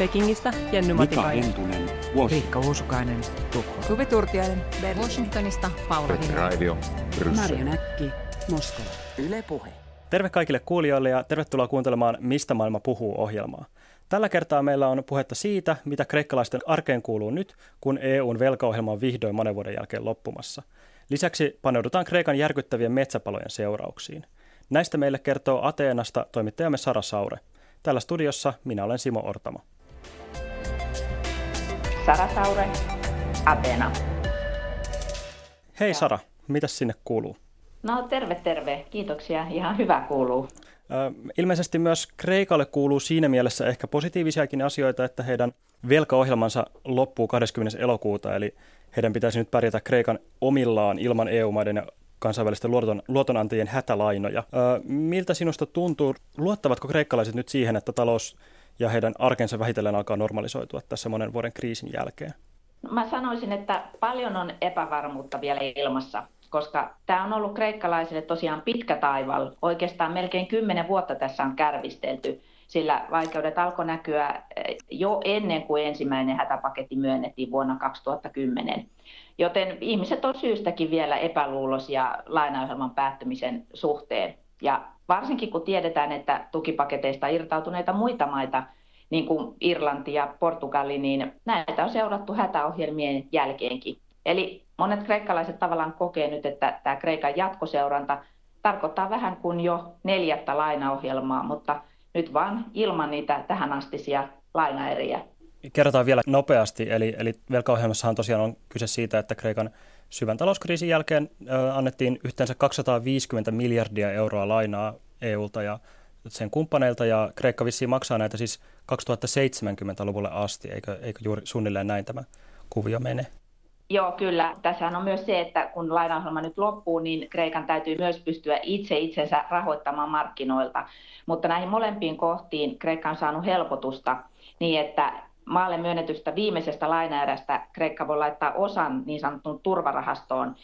Pekingistä Jenny Matikainen. Hentunen, Riikka Uusukainen, Tukholma. Suvi Turtiainen, Berlin. Washingtonista Paula Petri Raivio. Marja Näkki, Moskova. Yle Puhe. Terve kaikille kuulijoille ja tervetuloa kuuntelemaan Mistä maailma puhuu ohjelmaa. Tällä kertaa meillä on puhetta siitä, mitä kreikkalaisten arkeen kuuluu nyt, kun EUn velkaohjelma on vihdoin monen vuoden jälkeen loppumassa. Lisäksi paneudutaan Kreikan järkyttävien metsäpalojen seurauksiin. Näistä meille kertoo Ateenasta toimittajamme Sara Saure. Täällä studiossa minä olen Simo Ortamo. Sara Saure, Atena. Hei Sara, mitä sinne kuuluu? No terve terve, kiitoksia, ihan hyvä kuuluu. Ilmeisesti myös Kreikalle kuuluu siinä mielessä ehkä positiivisiakin asioita, että heidän velkaohjelmansa loppuu 20. elokuuta, eli heidän pitäisi nyt pärjätä Kreikan omillaan ilman EU-maiden ja kansainvälisten luoton, luotonantajien hätälainoja. Miltä sinusta tuntuu, luottavatko kreikkalaiset nyt siihen, että talous ja heidän arkensa vähitellen alkaa normalisoitua tässä monen vuoden kriisin jälkeen? Mä sanoisin, että paljon on epävarmuutta vielä ilmassa, koska tämä on ollut kreikkalaisille tosiaan pitkä taival. Oikeastaan melkein kymmenen vuotta tässä on kärvistelty, sillä vaikeudet alkoi näkyä eh, jo ennen kuin ensimmäinen hätäpaketti myönnettiin vuonna 2010. Joten ihmiset on syystäkin vielä epäluuloisia lainaohjelman päättymisen suhteen. Ja varsinkin kun tiedetään, että tukipaketeista irtautuneita muita maita, niin kuin Irlanti ja Portugali, niin näitä on seurattu hätäohjelmien jälkeenkin. Eli monet kreikkalaiset tavallaan kokee nyt, että tämä Kreikan jatkoseuranta tarkoittaa vähän kuin jo neljättä lainaohjelmaa, mutta nyt vaan ilman niitä tähänastisia lainaeriä. Kerrotaan vielä nopeasti, eli, eli velkaohjelmassahan tosiaan on kyse siitä, että Kreikan syvän talouskriisin jälkeen annettiin yhteensä 250 miljardia euroa lainaa EUlta ja sen kumppaneilta, ja Kreikka vissiin maksaa näitä siis 2070-luvulle asti, eikö, eikö juuri suunnilleen näin tämä kuvio mene? Joo, kyllä. Tässähän on myös se, että kun lainaohjelma nyt loppuu, niin Kreikan täytyy myös pystyä itse itsensä rahoittamaan markkinoilta. Mutta näihin molempiin kohtiin Kreikka on saanut helpotusta niin, että maalle myönnetystä viimeisestä lainaerästä Kreikka voi laittaa osan niin sanottuun turvarahastoon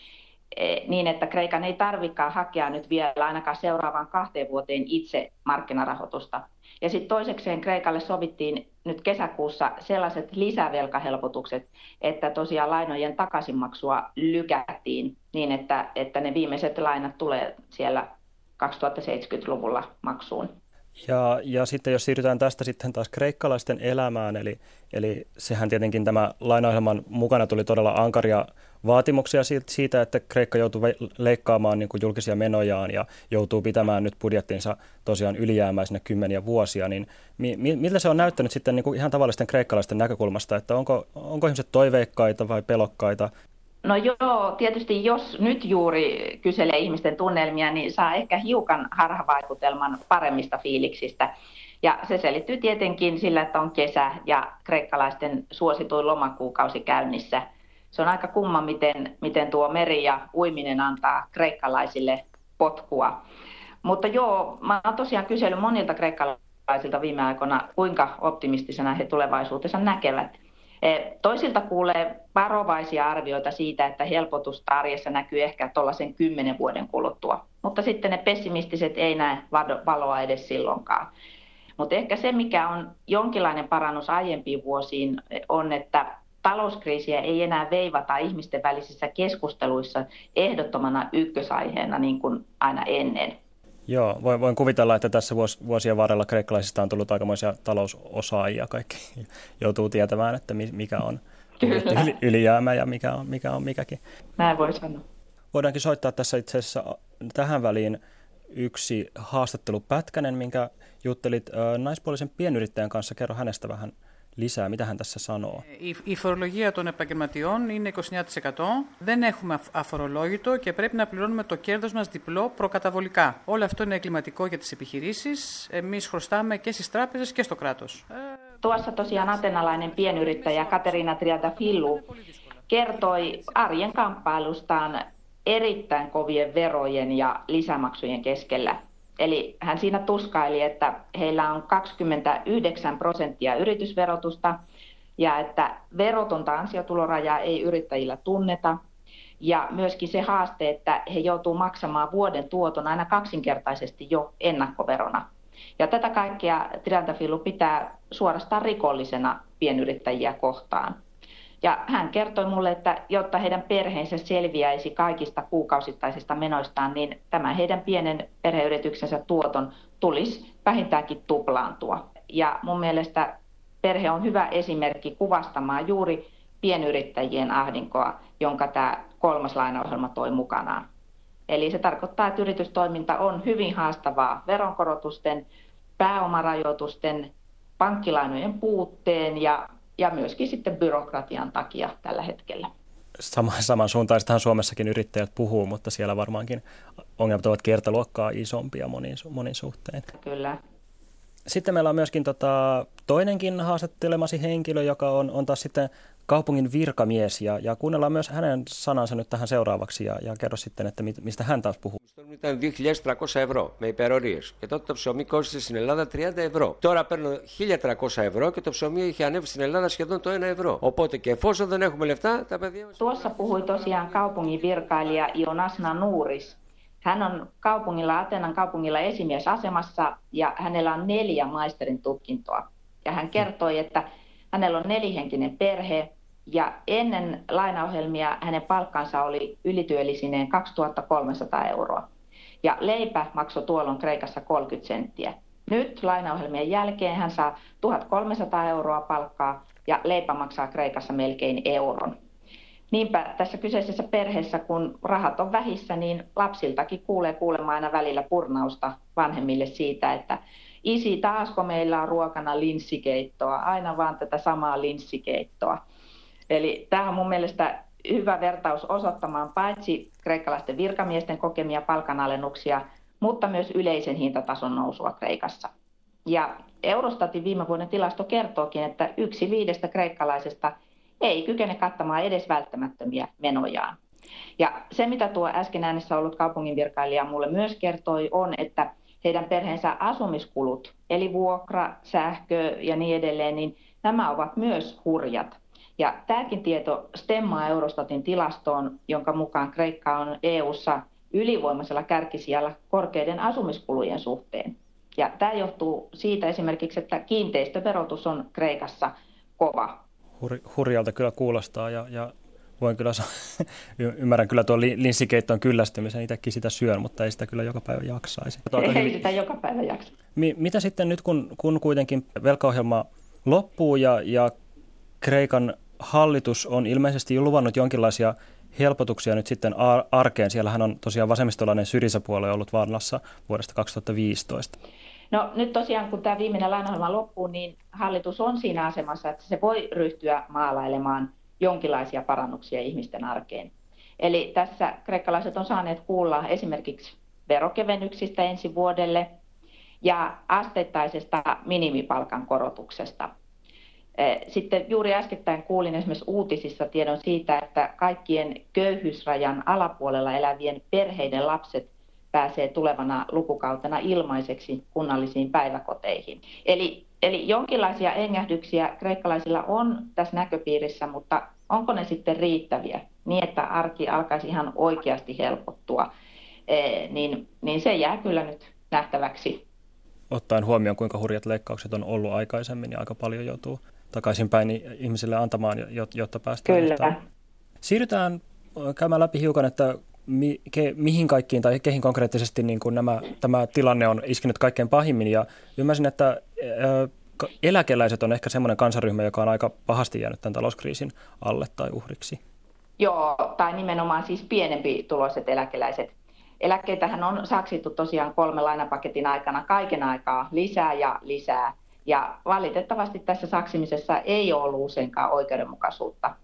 niin, että Kreikan ei tarvikaan hakea nyt vielä ainakaan seuraavaan kahteen vuoteen itse markkinarahoitusta. Ja sitten toisekseen Kreikalle sovittiin nyt kesäkuussa sellaiset lisävelkahelpotukset, että tosiaan lainojen takaisinmaksua lykättiin niin, että, että ne viimeiset lainat tulee siellä 2070-luvulla maksuun. Ja, ja sitten jos siirrytään tästä sitten taas kreikkalaisten elämään, eli, eli sehän tietenkin tämä lainaohjelman mukana tuli todella ankaria vaatimuksia siitä, että Kreikka joutuu leikkaamaan niin kuin julkisia menojaan ja joutuu pitämään nyt budjettinsa tosiaan ylijäämäisenä kymmeniä vuosia, niin mi, miltä se on näyttänyt sitten niin kuin ihan tavallisten kreikkalaisten näkökulmasta, että onko, onko ihmiset toiveikkaita vai pelokkaita? No joo, tietysti jos nyt juuri kyselee ihmisten tunnelmia, niin saa ehkä hiukan harhavaikutelman paremmista fiiliksistä. Ja se selittyy tietenkin sillä, että on kesä ja kreikkalaisten suosituin lomakuukausi käynnissä. Se on aika kumma, miten, miten tuo meri ja uiminen antaa kreikkalaisille potkua. Mutta joo, mä oon tosiaan kysellyt monilta kreikkalaisilta viime aikoina, kuinka optimistisena he tulevaisuutensa näkevät. Toisilta kuulee varovaisia arvioita siitä, että helpotusta arjessa näkyy ehkä tuollaisen kymmenen vuoden kuluttua. Mutta sitten ne pessimistiset ei näe valoa edes silloinkaan. Mutta ehkä se, mikä on jonkinlainen parannus aiempiin vuosiin, on, että talouskriisiä ei enää veivata ihmisten välisissä keskusteluissa ehdottomana ykkösaiheena niin kuin aina ennen. Joo, voin, voin kuvitella, että tässä vuos, vuosien varrella kreikkalaisista on tullut aikamoisia talousosaajia. Kaikki joutuu tietämään, että mikä on yli, ylijäämä ja mikä on, mikä on mikäkin. Näin voi sanoa. Voidaankin soittaa tässä itse asiassa tähän väliin yksi haastattelupätkänen, minkä juttelit naispuolisen pienyrittäjän kanssa. Kerro hänestä vähän lisää. Mitä hän tässä sanoo? Η, η φορολογία των επαγγελματιών είναι 29%. Δεν έχουμε αφορολόγητο και πρέπει να πληρώνουμε το κέρδος μας διπλό προκαταβολικά. Όλο αυτό είναι εγκληματικό για τις επιχειρήσεις. Εμείς χρωστάμε και στις τράπεζες και στο κράτος. Tuossa tosiaan atenalainen pienyrittäjä Katerina Triantafillu kertoi arjen kamppailustaan erittäin kovien verojen ja lisämaksujen keskellä. Eli hän siinä tuskaili, että heillä on 29 prosenttia yritysverotusta ja että verotonta ansiotulorajaa ei yrittäjillä tunneta. Ja myöskin se haaste, että he joutuu maksamaan vuoden tuoton aina kaksinkertaisesti jo ennakkoverona. Ja tätä kaikkea Triantafilu pitää suorastaan rikollisena pienyrittäjiä kohtaan. Ja hän kertoi mulle, että jotta heidän perheensä selviäisi kaikista kuukausittaisista menoistaan, niin tämä heidän pienen perheyrityksensä tuoton tulisi vähintäänkin tuplaantua. Ja mun mielestä perhe on hyvä esimerkki kuvastamaan juuri pienyrittäjien ahdinkoa, jonka tämä kolmas lainaohjelma toi mukanaan. Eli se tarkoittaa, että yritystoiminta on hyvin haastavaa veronkorotusten, pääomarajoitusten, pankkilainojen puutteen ja, ja myöskin sitten byrokratian takia tällä hetkellä. Sama, samansuuntaistahan Suomessakin yrittäjät puhuu, mutta siellä varmaankin ongelmat ovat kertaluokkaa isompia monin, monin suhteen. Kyllä. Sitten meillä on myöskin tota, toinenkin haastattelemasi henkilö, joka on, on taas sitten kaupungin virkamies ja, ja kuunnellaan myös hänen sanansa nyt tähän seuraavaksi ja, ja kerro sitten, että mistä hän taas puhuu. Ήταν 2.300 ευρώ με υπερορίε. Και τότε το ψωμί κόστησε στην Ελλάδα 30 ευρώ. Τώρα παίρνω 1.300 ευρώ και το ψωμί είχε ανέβει στην Ελλάδα σχεδόν το 1 ευρώ. Οπότε και εφόσον δεν έχουμε λεφτά, τα παιδιά μας... Tuossa puhui tosiaan kaupungin virkailija Ionasna Nuuris. Hän on kaupungilla, Atenan kaupungilla esimiesasemassa ja hänellä on neljä maisterin tutkintoa. Ja hän kertoi, että hänellä on nelihenkinen perhe ja ennen lainaohjelmia hänen palkkansa oli ylityöllisineen 2300 euroa. Ja leipä maksoi tuolloin Kreikassa 30 senttiä. Nyt lainaohjelmien jälkeen hän saa 1300 euroa palkkaa ja leipä maksaa Kreikassa melkein euron. Niinpä tässä kyseisessä perheessä, kun rahat on vähissä, niin lapsiltakin kuulee kuulemaan aina välillä purnausta vanhemmille siitä, että isi, taasko meillä on ruokana linssikeittoa, aina vaan tätä samaa linssikeittoa. Eli tämä on mun mielestä hyvä vertaus osoittamaan paitsi kreikkalaisten virkamiesten kokemia palkanalennuksia, mutta myös yleisen hintatason nousua Kreikassa. Ja Eurostatin viime vuoden tilasto kertookin, että yksi viidestä kreikkalaisesta ei kykene kattamaan edes välttämättömiä menojaan. Ja se, mitä tuo äsken äänessä ollut kaupunginvirkailija mulle myös kertoi, on, että heidän perheensä asumiskulut, eli vuokra, sähkö ja niin edelleen, niin nämä ovat myös hurjat. Ja tämäkin tieto stemmaa Eurostatin tilastoon, jonka mukaan Kreikka on EU:ssa ylivoimaisella kärkisijalla korkeiden asumiskulujen suhteen. Ja tämä johtuu siitä esimerkiksi, että kiinteistöverotus on Kreikassa kova. Hur, hurjalta kyllä kuulostaa ja, ja voin kyllä ymmärrän kyllä tuon linssikeittoon kyllästymisen, itsekin sitä syön, mutta ei sitä kyllä joka päivä jaksaisi. Ei sitä joka päivä jaksa. Mitä sitten nyt, kun, kun kuitenkin velkaohjelma loppuu ja, ja Kreikan hallitus on ilmeisesti jo luvannut jonkinlaisia helpotuksia nyt sitten arkeen. Siellähän on tosiaan vasemmistolainen Syriza-puolue ollut vallassa vuodesta 2015. No nyt tosiaan, kun tämä viimeinen lainaohjelma loppuu, niin hallitus on siinä asemassa, että se voi ryhtyä maalailemaan jonkinlaisia parannuksia ihmisten arkeen. Eli tässä kreikkalaiset on saaneet kuulla esimerkiksi verokevennyksistä ensi vuodelle ja asteittaisesta minimipalkan korotuksesta – Eh, sitten juuri äskettäin kuulin esimerkiksi uutisissa tiedon siitä, että kaikkien köyhyysrajan alapuolella elävien perheiden lapset pääsee tulevana lukukautena ilmaiseksi kunnallisiin päiväkoteihin. Eli, eli jonkinlaisia engähdyksiä kreikkalaisilla on tässä näköpiirissä, mutta onko ne sitten riittäviä niin, että arki alkaisi ihan oikeasti helpottua, eh, niin, niin se jää kyllä nyt nähtäväksi. Ottaen huomioon, kuinka hurjat leikkaukset on ollut aikaisemmin, niin aika paljon joutuu takaisinpäin ihmisille antamaan, jotta päästään. Kyllä. Siirrytään käymään läpi hiukan, että mi, ke, mihin kaikkiin tai keihin konkreettisesti niin kuin nämä, tämä tilanne on iskenyt kaikkein pahimmin. Ja ymmärsin, että ä, eläkeläiset on ehkä semmoinen kansaryhmä, joka on aika pahasti jäänyt tämän talouskriisin alle tai uhriksi. Joo, tai nimenomaan siis pienempi tuloiset eläkeläiset. Eläkkeitähän on saksittu tosiaan kolme lainapaketin aikana kaiken aikaa lisää ja lisää. Ja valitettavasti tässä saksimisessa ei ole ollut useinkaan oikeudenmukaisuutta.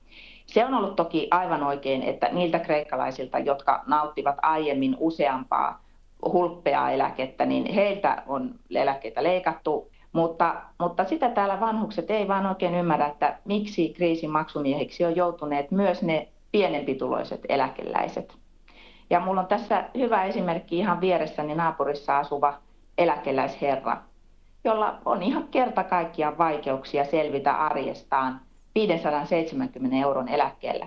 Se on ollut toki aivan oikein, että niiltä kreikkalaisilta, jotka nauttivat aiemmin useampaa hulppeaa eläkettä, niin heiltä on eläkkeitä leikattu. Mutta, mutta sitä täällä vanhukset ei vaan oikein ymmärrä, että miksi kriisin maksumiehiksi on joutuneet myös ne pienempituloiset eläkeläiset. Ja mulla on tässä hyvä esimerkki ihan vieressäni naapurissa asuva eläkeläisherra, jolla on ihan kerta kaikkiaan vaikeuksia selvitä arjestaan 570 euron eläkkeellä,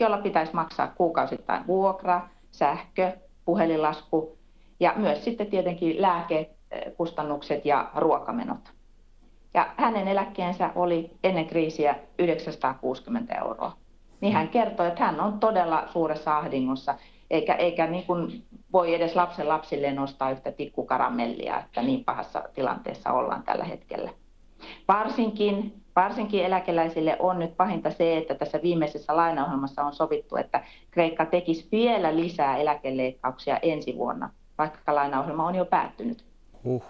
jolla pitäisi maksaa kuukausittain vuokra, sähkö, puhelinlasku ja myös sitten tietenkin lääke, kustannukset ja ruokamenot. Ja hänen eläkkeensä oli ennen kriisiä 960 euroa. Niin hän kertoi, että hän on todella suuressa ahdingossa, eikä, eikä niin kuin voi edes lapsen lapsille nostaa yhtä tikkukaramellia, että niin pahassa tilanteessa ollaan tällä hetkellä. Varsinkin, varsinkin eläkeläisille on nyt pahinta se, että tässä viimeisessä lainaohjelmassa on sovittu, että Kreikka tekisi vielä lisää eläkeleikkauksia ensi vuonna, vaikka lainaohjelma on jo päättynyt. Uh.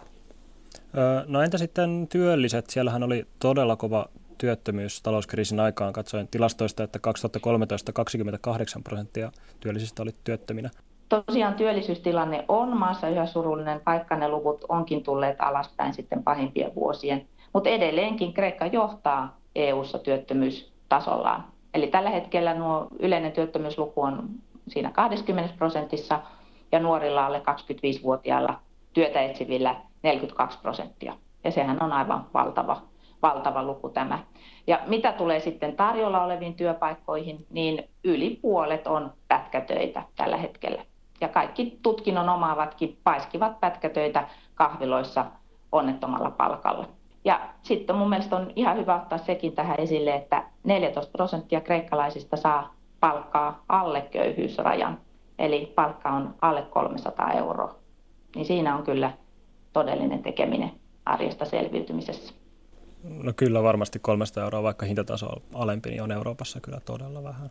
No entä sitten työlliset? Siellähän oli todella kova työttömyys talouskriisin aikaan. Katsoin tilastoista, että 2013 28 prosenttia työllisistä oli työttöminä. Tosiaan työllisyystilanne on maassa yhä surullinen, vaikka ne luvut onkin tulleet alaspäin sitten pahimpien vuosien. Mutta edelleenkin Kreikka johtaa EU-ssa työttömyystasollaan. Eli tällä hetkellä nuo yleinen työttömyysluku on siinä 20 prosentissa ja nuorilla alle 25-vuotiailla työtä etsivillä 42 prosenttia. Ja sehän on aivan valtava, valtava luku tämä. Ja mitä tulee sitten tarjolla oleviin työpaikkoihin, niin yli puolet on pätkätöitä tällä hetkellä. Ja kaikki tutkinnon omaavatkin paiskivat pätkätöitä kahviloissa onnettomalla palkalla. Ja sitten mun mielestä on ihan hyvä ottaa sekin tähän esille, että 14 prosenttia kreikkalaisista saa palkkaa alle köyhyysrajan. Eli palkka on alle 300 euroa. Niin siinä on kyllä todellinen tekeminen arjesta selviytymisessä. No kyllä varmasti 300 euroa, vaikka hintataso on alempi, niin on Euroopassa kyllä todella vähän.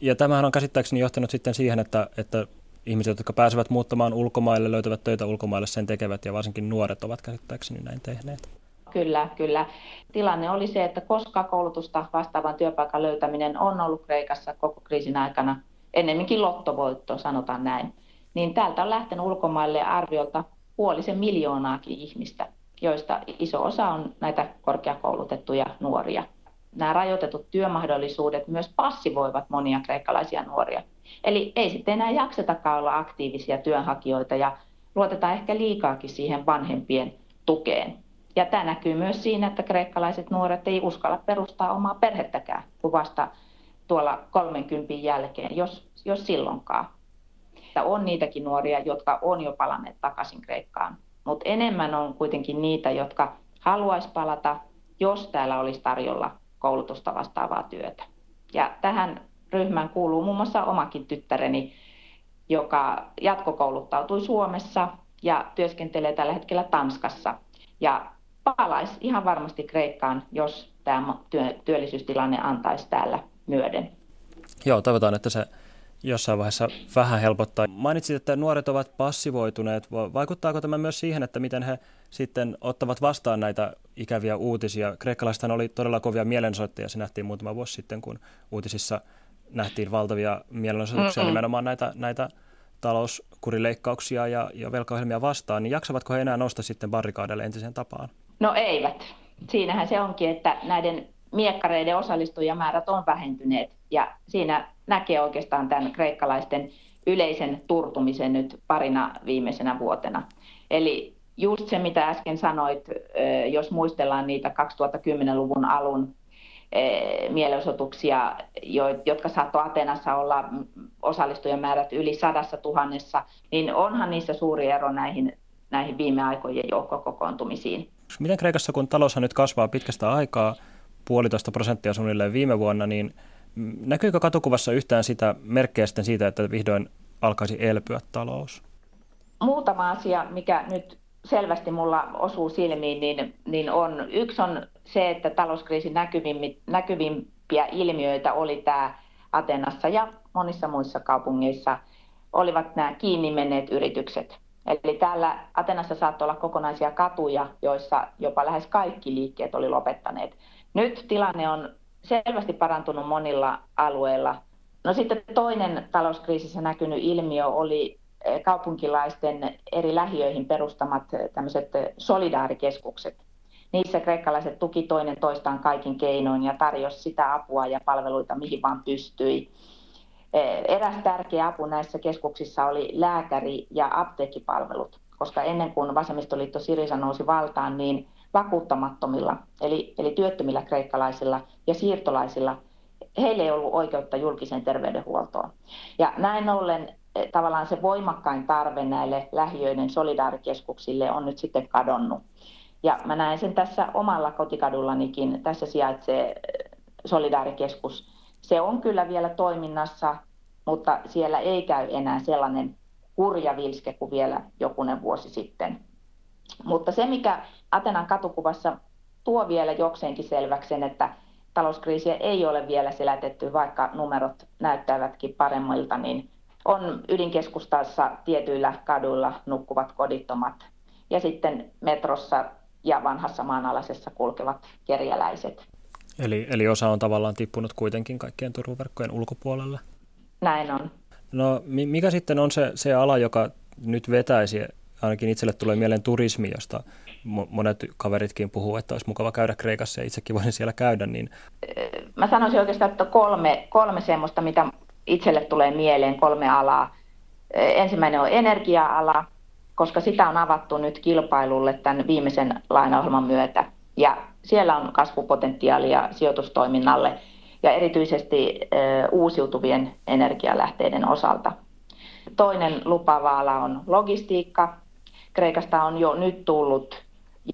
Ja tämähän on käsittääkseni johtanut sitten siihen, että, että ihmiset, jotka pääsevät muuttamaan ulkomaille, löytävät töitä ulkomaille, sen tekevät ja varsinkin nuoret ovat käsittääkseni näin tehneet. Kyllä, kyllä. Tilanne oli se, että koska koulutusta vastaavan työpaikan löytäminen on ollut Kreikassa koko kriisin aikana ennemminkin lottovoitto, sanotaan näin, niin täältä on lähtenyt ulkomaille arviolta puolisen miljoonaakin ihmistä, joista iso osa on näitä korkeakoulutettuja nuoria. Nämä rajoitetut työmahdollisuudet myös passivoivat monia kreikkalaisia nuoria. Eli ei sitten enää jaksetakaan olla aktiivisia työnhakijoita ja luotetaan ehkä liikaakin siihen vanhempien tukeen. Ja tämä näkyy myös siinä, että kreikkalaiset nuoret ei uskalla perustaa omaa perhettäkään kuin vasta tuolla 30 jälkeen, jos, jos silloinkaan että on niitäkin nuoria, jotka on jo palanneet takaisin Kreikkaan. Mutta enemmän on kuitenkin niitä, jotka haluaisi palata, jos täällä olisi tarjolla koulutusta vastaavaa työtä. Ja tähän ryhmään kuuluu muun muassa omakin tyttäreni, joka jatkokouluttautui Suomessa ja työskentelee tällä hetkellä Tanskassa. Ja palaisi ihan varmasti Kreikkaan, jos tämä työllisyystilanne antaisi täällä myöden. Joo, toivotaan, että se jossain vaiheessa vähän helpottaa. Mainitsit, että nuoret ovat passivoituneet. Vaikuttaako tämä myös siihen, että miten he sitten ottavat vastaan näitä ikäviä uutisia? Kreikkalaisethan oli todella kovia mielensoittajia. Se nähtiin muutama vuosi sitten, kun uutisissa nähtiin valtavia mielenosoituksia Mm-mm. nimenomaan näitä, näitä talouskurileikkauksia ja, ja velkaohjelmia vastaan. Niin jaksavatko he enää nousta sitten barrikaadeille entiseen tapaan? No eivät. Siinähän se onkin, että näiden miekkareiden osallistujamäärät on vähentyneet ja siinä näkee oikeastaan tämän kreikkalaisten yleisen turtumisen nyt parina viimeisenä vuotena. Eli just se, mitä äsken sanoit, jos muistellaan niitä 2010-luvun alun mielenosoituksia, jotka saattoi Atenassa olla osallistujamäärät yli sadassa tuhannessa, niin onhan niissä suuri ero näihin, näihin viime aikojen joukkokokoontumisiin. Miten Kreikassa, kun taloushan nyt kasvaa pitkästä aikaa, puolitoista prosenttia suunnilleen viime vuonna, niin näkyykö katukuvassa yhtään sitä merkkejä sitten siitä, että vihdoin alkaisi elpyä talous? Muutama asia, mikä nyt selvästi mulla osuu silmiin, niin, niin on, yksi on se, että talouskriisin näkyvimpiä ilmiöitä oli tämä Atenassa ja monissa muissa kaupungeissa olivat nämä kiinni menneet yritykset. Eli täällä Atenassa saattoi olla kokonaisia katuja, joissa jopa lähes kaikki liikkeet oli lopettaneet. Nyt tilanne on selvästi parantunut monilla alueilla. No sitten toinen talouskriisissä näkynyt ilmiö oli eh, kaupunkilaisten eri lähiöihin perustamat eh, tämmöiset eh, solidaarikeskukset. Niissä kreikkalaiset tuki toinen toistaan kaikin keinoin ja tarjosi sitä apua ja palveluita, mihin vaan pystyi. Eräs tärkeä apu näissä keskuksissa oli lääkäri- ja apteekkipalvelut, koska ennen kuin vasemmistoliitto Sirisa nousi valtaan, niin vakuuttamattomilla, eli, eli työttömillä kreikkalaisilla ja siirtolaisilla, heille ei ollut oikeutta julkiseen terveydenhuoltoon. Ja näin ollen e, tavallaan se voimakkain tarve näille lähiöiden solidaarikeskuksille on nyt sitten kadonnut. Ja mä näen sen tässä omalla kotikadullanikin. Tässä sijaitsee e, solidaarikeskus. Se on kyllä vielä toiminnassa, mutta siellä ei käy enää sellainen hurja vilske kuin vielä jokunen vuosi sitten. Mutta se, mikä Atenan katukuvassa tuo vielä jokseenkin selväksi että talouskriisiä ei ole vielä selätetty, vaikka numerot näyttävätkin paremmilta, niin on ydinkeskustassa tietyillä kaduilla nukkuvat kodittomat ja sitten metrossa ja vanhassa maanalaisessa kulkevat kerjäläiset. Eli, eli osa on tavallaan tippunut kuitenkin kaikkien turvaverkkojen ulkopuolelle? Näin on. No mikä sitten on se, se ala, joka nyt vetäisi, ainakin itselle tulee mieleen turismi, josta monet kaveritkin puhuu, että olisi mukava käydä Kreikassa ja itsekin voisin siellä käydä. Niin... Mä sanoisin oikeastaan, että kolme, kolme semmoista, mitä itselle tulee mieleen, kolme alaa. Ensimmäinen on energia-ala, koska sitä on avattu nyt kilpailulle tämän viimeisen lainaohjelman myötä. Ja siellä on kasvupotentiaalia sijoitustoiminnalle ja erityisesti uusiutuvien energialähteiden osalta. Toinen lupaava ala on logistiikka. Kreikasta on jo nyt tullut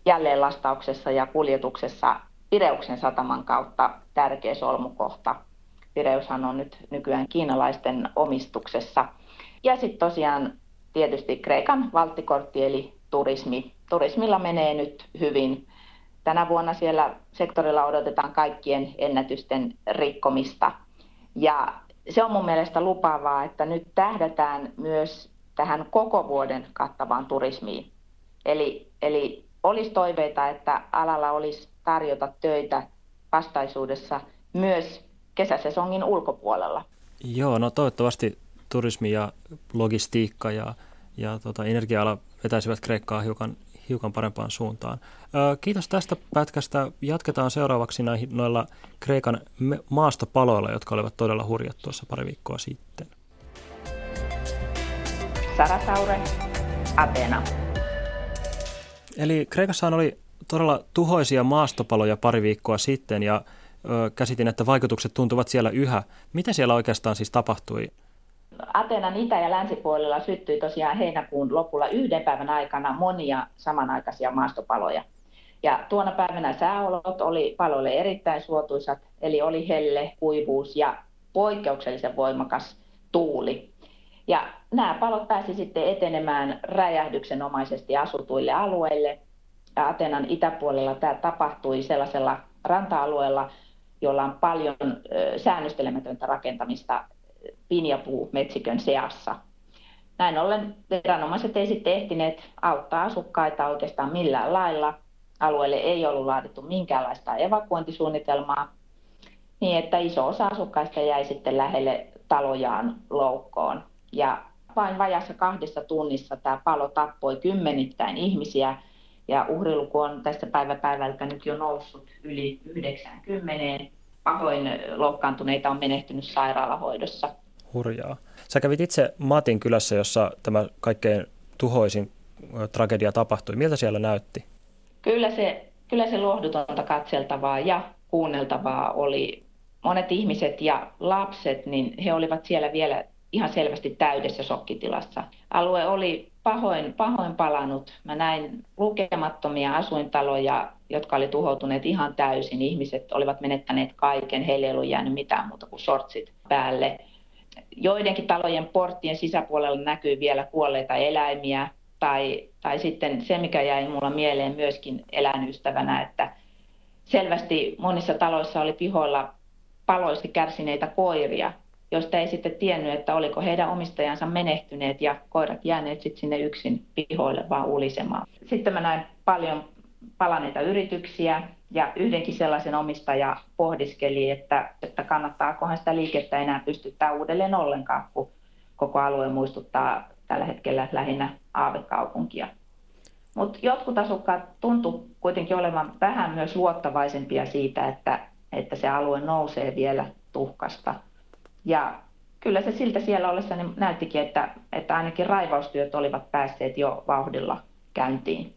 jälleen lastauksessa ja kuljetuksessa Pireuksen sataman kautta tärkeä solmukohta. Pireushan on nyt nykyään kiinalaisten omistuksessa. Ja sitten tosiaan tietysti Kreikan valttikortti eli turismi. Turismilla menee nyt hyvin. Tänä vuonna siellä sektorilla odotetaan kaikkien ennätysten rikkomista. Ja se on mun mielestä lupaavaa, että nyt tähdätään myös tähän koko vuoden kattavaan turismiin. Eli, eli olisi toiveita, että alalla olisi tarjota töitä vastaisuudessa myös kesäsesongin ulkopuolella. Joo, no toivottavasti turismi ja logistiikka ja, ja tota, energia-ala vetäisivät Kreikkaa hiukan, hiukan parempaan suuntaan. Kiitos tästä pätkästä. Jatketaan seuraavaksi näihin, noilla Kreikan maastopaloilla, jotka olivat todella hurjat tuossa pari viikkoa sitten. Sara Saure, Atena. Eli Kreikassahan oli todella tuhoisia maastopaloja pari viikkoa sitten ja ö, käsitin, että vaikutukset tuntuvat siellä yhä. Mitä siellä oikeastaan siis tapahtui? Atenan itä- ja länsipuolella syttyi tosiaan heinäkuun lopulla yhden päivän aikana monia samanaikaisia maastopaloja. Ja tuona päivänä sääolot oli paloille erittäin suotuisat, eli oli helle, kuivuus ja poikkeuksellisen voimakas tuuli. Ja nämä palot pääsi sitten etenemään räjähdyksenomaisesti asutuille alueille. Ja Atenan itäpuolella tämä tapahtui sellaisella ranta-alueella, jolla on paljon säännöstelemätöntä rakentamista pinjapuu-metsikön seassa. Näin ollen viranomaiset ei sitten ehtineet auttaa asukkaita oikeastaan millään lailla. Alueelle ei ollut laadittu minkäänlaista evakuointisuunnitelmaa, niin että iso osa asukkaista jäi sitten lähelle talojaan loukkoon. Ja vain vajassa kahdessa tunnissa tämä palo tappoi kymmenittäin ihmisiä ja uhriluku on tästä päivä päivältä nyt jo noussut yli 90. Pahoin loukkaantuneita on menehtynyt sairaalahoidossa. Hurjaa. Sä kävit itse Matin kylässä, jossa tämä kaikkein tuhoisin tragedia tapahtui. Miltä siellä näytti? Kyllä se, kyllä se lohdutonta katseltavaa ja kuunneltavaa oli. Monet ihmiset ja lapset, niin he olivat siellä vielä ihan selvästi täydessä shokkitilassa. Alue oli pahoin, pahoin palannut. Mä näin lukemattomia asuintaloja, jotka oli tuhoutuneet ihan täysin. Ihmiset olivat menettäneet kaiken, heille ei ollut jäänyt mitään muuta kuin sortsit päälle. Joidenkin talojen porttien sisäpuolella näkyy vielä kuolleita eläimiä, tai, tai sitten se, mikä jäi mulla mieleen myöskin eläinystävänä, että selvästi monissa taloissa oli pihoilla paloista kärsineitä koiria, joista ei sitten tiennyt, että oliko heidän omistajansa menehtyneet ja koirat jääneet sitten sinne yksin pihoille vaan ulisemaan. Sitten mä näin paljon palaneita yrityksiä ja yhdenkin sellaisen omistaja pohdiskeli, että, että kannattaakohan sitä liikettä enää pystyttää uudelleen ollenkaan, kun koko alue muistuttaa tällä hetkellä lähinnä aavekaupunkia. Mutta jotkut asukkaat tuntu kuitenkin olevan vähän myös luottavaisempia siitä, että, että se alue nousee vielä tuhkasta – ja kyllä se siltä siellä ollessa niin näyttikin, että, että ainakin raivaustyöt olivat päässeet jo vauhdilla käyntiin.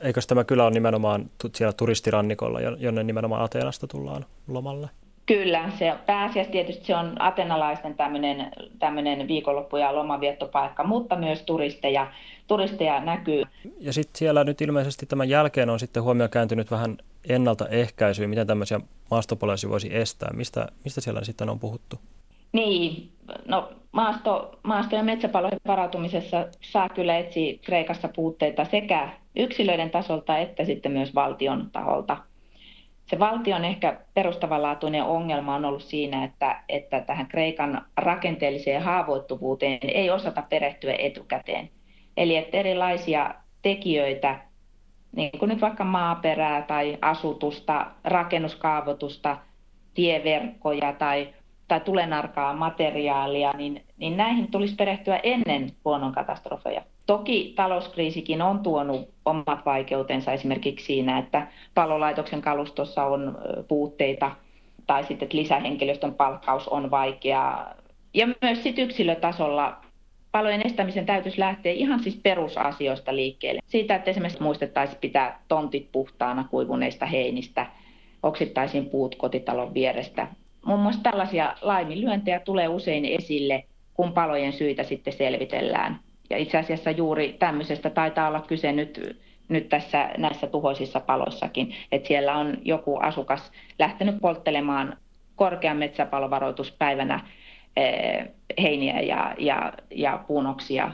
Eikö tämä kyllä ole nimenomaan siellä turistirannikolla, jonne nimenomaan Ateenasta tullaan lomalle? Kyllä, se pääasiassa tietysti se on atenalaisten tämmöinen, tämmöinen viikonloppu- ja lomaviettopaikka, mutta myös turisteja, turisteja näkyy. Ja sitten siellä nyt ilmeisesti tämän jälkeen on sitten huomio kääntynyt vähän ennaltaehkäisyyn, miten tämmöisiä maastopoloisia voisi estää. Mistä, mistä siellä sitten on puhuttu? Niin, no maasto, maasto- ja metsäpaloihin varautumisessa saa kyllä etsiä Kreikassa puutteita sekä yksilöiden tasolta että sitten myös valtion taholta. Se valtion ehkä perustavanlaatuinen ongelma on ollut siinä, että, että tähän Kreikan rakenteelliseen haavoittuvuuteen ei osata perehtyä etukäteen. Eli että erilaisia tekijöitä, niin kuin nyt vaikka maaperää tai asutusta, rakennuskaavoitusta, tieverkkoja tai tai tulenarkaa materiaalia, niin, niin näihin tulisi perehtyä ennen luonnonkatastrofeja. Toki talouskriisikin on tuonut omat vaikeutensa esimerkiksi siinä, että palolaitoksen kalustossa on puutteita tai sitten, että lisähenkilöstön palkkaus on vaikeaa. Ja myös sit yksilötasolla palojen estämisen täytyisi lähteä ihan siis perusasioista liikkeelle. Siitä, että esimerkiksi muistettaisiin pitää tontit puhtaana kuivuneista heinistä, oksittaisiin puut kotitalon vierestä, Muun muassa tällaisia laiminlyöntejä tulee usein esille, kun palojen syitä sitten selvitellään. Ja itse asiassa juuri tämmöisestä taitaa olla kyse nyt, nyt tässä näissä tuhoisissa paloissakin, että siellä on joku asukas lähtenyt polttelemaan korkean metsäpalovaroituspäivänä eh, heiniä ja, ja, ja puunoksia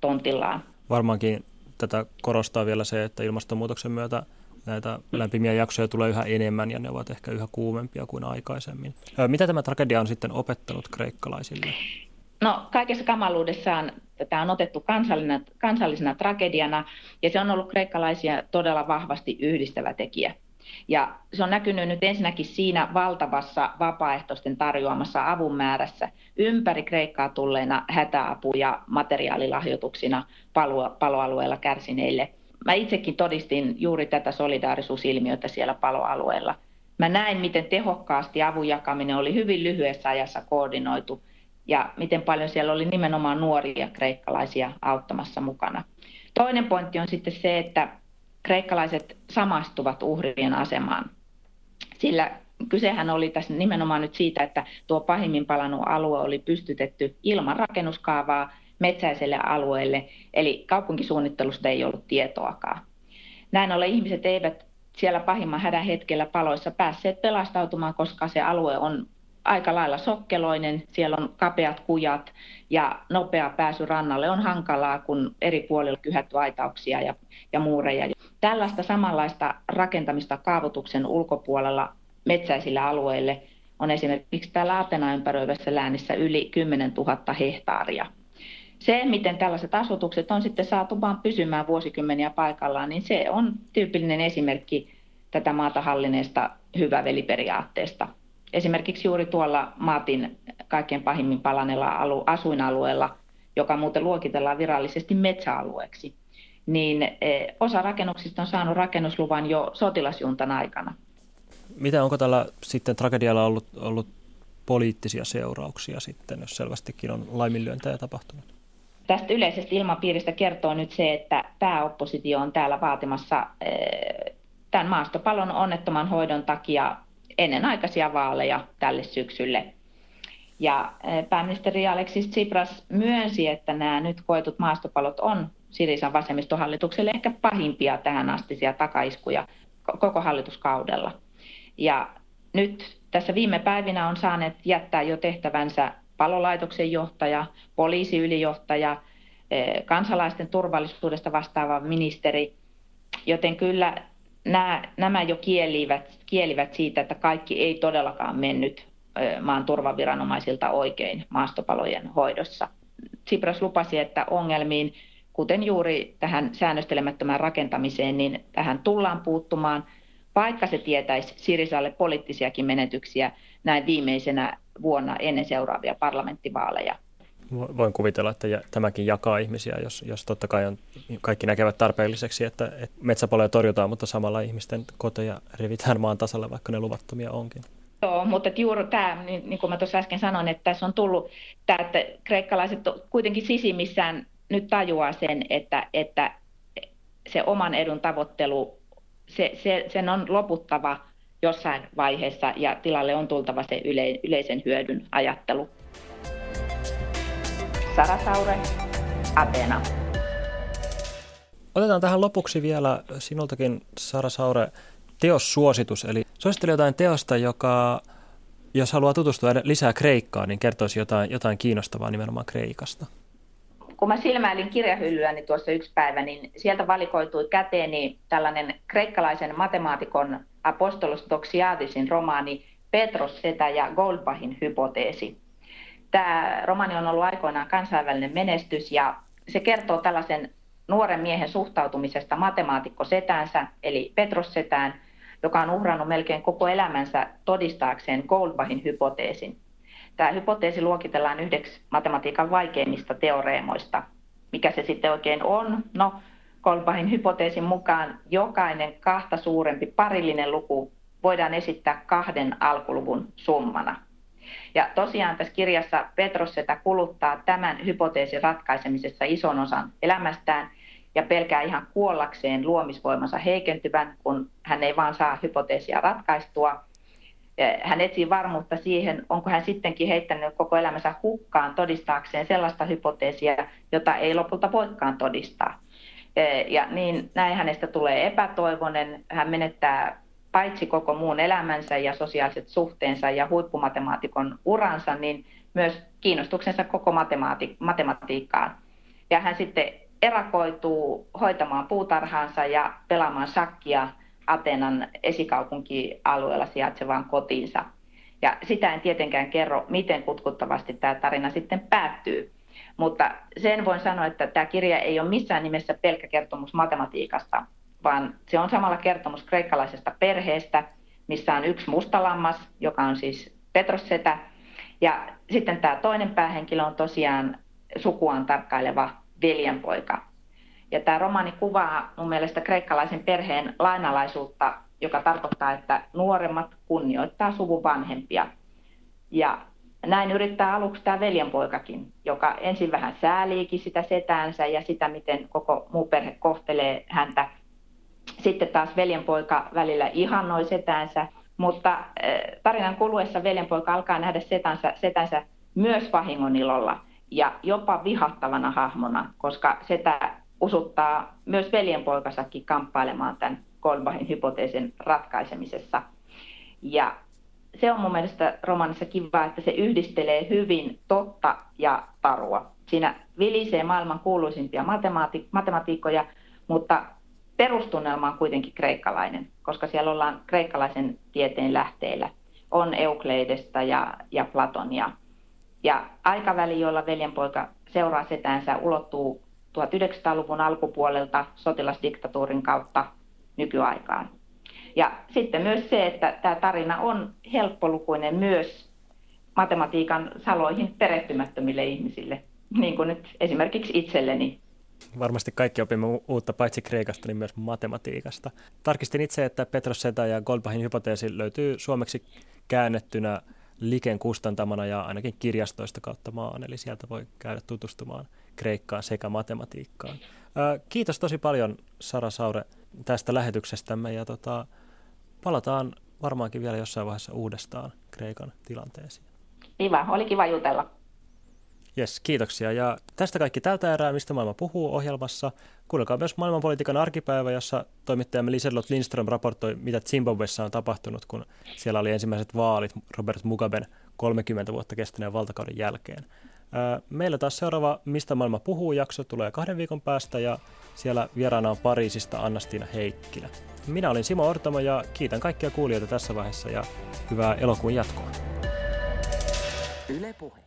tontillaan. Varmaankin tätä korostaa vielä se, että ilmastonmuutoksen myötä näitä lämpimiä jaksoja tulee yhä enemmän ja ne ovat ehkä yhä kuumempia kuin aikaisemmin. Mitä tämä tragedia on sitten opettanut kreikkalaisille? No kaikessa kamaluudessaan tämä on otettu kansallisena, kansallisena tragediana ja se on ollut kreikkalaisia todella vahvasti yhdistävä tekijä. Ja se on näkynyt nyt ensinnäkin siinä valtavassa vapaaehtoisten tarjoamassa avun määrässä ympäri Kreikkaa tulleena hätäapu- ja materiaalilahjoituksina palo- paloalueella kärsineille Mä itsekin todistin juuri tätä solidaarisuusilmiötä siellä paloalueella. Mä näin, miten tehokkaasti avun jakaminen oli hyvin lyhyessä ajassa koordinoitu ja miten paljon siellä oli nimenomaan nuoria kreikkalaisia auttamassa mukana. Toinen pointti on sitten se, että kreikkalaiset samastuvat uhrien asemaan. Sillä kysehän oli tässä nimenomaan nyt siitä, että tuo pahimmin palannut alue oli pystytetty ilman rakennuskaavaa metsäiselle alueelle, eli kaupunkisuunnittelusta ei ollut tietoakaan. Näin ollen ihmiset eivät siellä pahimman hädän hetkellä paloissa päässeet pelastautumaan, koska se alue on aika lailla sokkeloinen, siellä on kapeat kujat ja nopea pääsy rannalle on hankalaa, kun eri puolilla kyhätty aitauksia ja, ja muureja. Tällaista samanlaista rakentamista kaavoituksen ulkopuolella metsäisille alueille on esimerkiksi täällä Atena ympäröivässä läänissä yli 10 000 hehtaaria. Se, miten tällaiset asutukset on sitten saatu vaan pysymään vuosikymmeniä paikallaan, niin se on tyypillinen esimerkki tätä maata hallineesta hyväveliperiaatteesta. Esimerkiksi juuri tuolla Maatin kaikkein pahimmin palaneella alu, asuinalueella, joka muuten luokitellaan virallisesti metsäalueeksi, niin e, osa rakennuksista on saanut rakennusluvan jo sotilasjuntan aikana. Mitä onko tällä sitten tragedialla ollut, ollut poliittisia seurauksia sitten, jos selvästikin on laiminlyöntejä tapahtunut? Tästä yleisestä ilmapiiristä kertoo nyt se, että pääoppositio on täällä vaatimassa eh, tämän maastopalon onnettoman hoidon takia ennenaikaisia vaaleja tälle syksylle. Ja eh, pääministeri Aleksis Tsipras myönsi, että nämä nyt koetut maastopalot on Sirisan vasemmistohallitukselle ehkä pahimpia tähän astisia takaiskuja koko hallituskaudella. Ja nyt tässä viime päivinä on saaneet jättää jo tehtävänsä palolaitoksen johtaja, poliisiylijohtaja, eh, kansalaisten turvallisuudesta vastaava ministeri, joten kyllä nämä, nämä jo kielivät, kielivät siitä, että kaikki ei todellakaan mennyt eh, maan turvaviranomaisilta oikein maastopalojen hoidossa. Tsipras lupasi, että ongelmiin, kuten juuri tähän säännöstelemättömään rakentamiseen, niin tähän tullaan puuttumaan, vaikka se tietäisi Sirisalle poliittisiakin menetyksiä näin viimeisenä vuonna ennen seuraavia parlamenttivaaleja. Voin kuvitella, että tämäkin jakaa ihmisiä, jos, jos totta kai on, kaikki näkevät tarpeelliseksi, että, että metsäpaloja torjutaan, mutta samalla ihmisten koteja revitään maan tasalle, vaikka ne luvattomia onkin. Joo, mutta juuri tämä, niin, niin kuin mä tuossa äsken sanoin, että tässä on tullut tämä, että kreikkalaiset kuitenkin sisimmissään nyt tajuaa sen, että, että se oman edun tavoittelu, se, se, sen on loputtava jossain vaiheessa ja tilalle on tultava se yle, yleisen hyödyn ajattelu. Sara Saure, Atena. Otetaan tähän lopuksi vielä sinultakin, Sara Saure, teossuositus. Eli suosittele jotain teosta, joka, jos haluaa tutustua lisää Kreikkaan, niin kertoisi jotain, jotain kiinnostavaa nimenomaan Kreikasta. Kun mä silmäilin kirjahyllyäni tuossa yksi päivä, niin sieltä valikoitui käteeni tällainen kreikkalaisen matemaatikon Apostolos Doxiadisin romaani Petros Setä ja Goldbachin hypoteesi. Tämä romaani on ollut aikoinaan kansainvälinen menestys ja se kertoo tällaisen nuoren miehen suhtautumisesta matemaatikko setänsä, eli Petros Setään, joka on uhrannut melkein koko elämänsä todistaakseen Goldbachin hypoteesin. Tämä hypoteesi luokitellaan yhdeksi matematiikan vaikeimmista teoreemoista. Mikä se sitten oikein on? No, Goldbachin hypoteesin mukaan jokainen kahta suurempi parillinen luku voidaan esittää kahden alkuluvun summana. Ja tosiaan tässä kirjassa Petros Setä kuluttaa tämän hypoteesin ratkaisemisessa ison osan elämästään ja pelkää ihan kuollakseen luomisvoimansa heikentyvän, kun hän ei vaan saa hypoteesia ratkaistua. Hän etsii varmuutta siihen, onko hän sittenkin heittänyt koko elämänsä hukkaan todistaakseen sellaista hypoteesia, jota ei lopulta voikaan todistaa. Ja niin näin hänestä tulee epätoivoinen, hän menettää paitsi koko muun elämänsä ja sosiaaliset suhteensa ja huippumatemaatikon uransa, niin myös kiinnostuksensa koko matemati- matematiikkaan. Ja hän sitten erakoituu hoitamaan puutarhaansa ja pelaamaan sakkia Atenan esikaupunkialueella sijaitsevaan kotiinsa. Ja sitä en tietenkään kerro, miten kutkuttavasti tämä tarina sitten päättyy. Mutta sen voin sanoa, että tämä kirja ei ole missään nimessä pelkkä kertomus matematiikasta, vaan se on samalla kertomus kreikkalaisesta perheestä, missä on yksi mustalammas, joka on siis Petrossetä, ja sitten tämä toinen päähenkilö on tosiaan sukuaan tarkkaileva veljenpoika. Ja tämä romaani kuvaa mun mielestä kreikkalaisen perheen lainalaisuutta, joka tarkoittaa, että nuoremmat kunnioittaa suvun vanhempia. Ja näin yrittää aluksi tämä veljenpoikakin, joka ensin vähän sääliikin sitä setäänsä ja sitä, miten koko muu perhe kohtelee häntä. Sitten taas veljenpoika välillä ihannoi setäänsä, mutta eh, tarinan kuluessa veljenpoika alkaa nähdä setänsä, setänsä myös vahingonilolla ja jopa vihattavana hahmona, koska sitä usuttaa myös veljenpoikasakin kamppailemaan tämän Kolbachin hypoteesin ratkaisemisessa. Ja se on mun mielestä romanissa kiva, että se yhdistelee hyvin totta ja tarua. Siinä vilisee maailman kuuluisimpia matemati- matematiikkoja, mutta perustunnelma on kuitenkin kreikkalainen, koska siellä ollaan kreikkalaisen tieteen lähteillä. On Eukleidesta ja, ja Platonia. Ja aikaväli, jolla veljenpoika seuraa setäänsä, ulottuu 1900-luvun alkupuolelta sotilasdiktatuurin kautta nykyaikaan. Ja sitten myös se, että tämä tarina on helppolukuinen myös matematiikan saloihin perehtymättömille ihmisille, niin kuin nyt esimerkiksi itselleni. Varmasti kaikki opimme uutta paitsi Kreikasta, niin myös matematiikasta. Tarkistin itse, että Petros Seta ja Goldbachin hypoteesi löytyy suomeksi käännettynä Liken kustantamana ja ainakin kirjastoista kautta maan, eli sieltä voi käydä tutustumaan Kreikkaan sekä matematiikkaan. Kiitos tosi paljon Sara Saure tästä lähetyksestämme ja tota, palataan varmaankin vielä jossain vaiheessa uudestaan Kreikan tilanteeseen. Kiva, oli kiva jutella. Yes, kiitoksia. Ja tästä kaikki tältä erää, mistä maailma puhuu ohjelmassa. Kuunnelkaa myös maailmanpolitiikan arkipäivä, jossa toimittajamme Liselot Lindström raportoi, mitä Zimbabwessa on tapahtunut, kun siellä oli ensimmäiset vaalit Robert Mugaben 30 vuotta kestäneen valtakauden jälkeen. Meillä taas seuraava Mistä maailma puhuu jakso tulee kahden viikon päästä ja siellä vieraana on Pariisista Annastiina Heikkilä. Minä olin Simo Ortamo ja kiitän kaikkia kuulijoita tässä vaiheessa ja hyvää elokuun jatkoa. Yle puhe.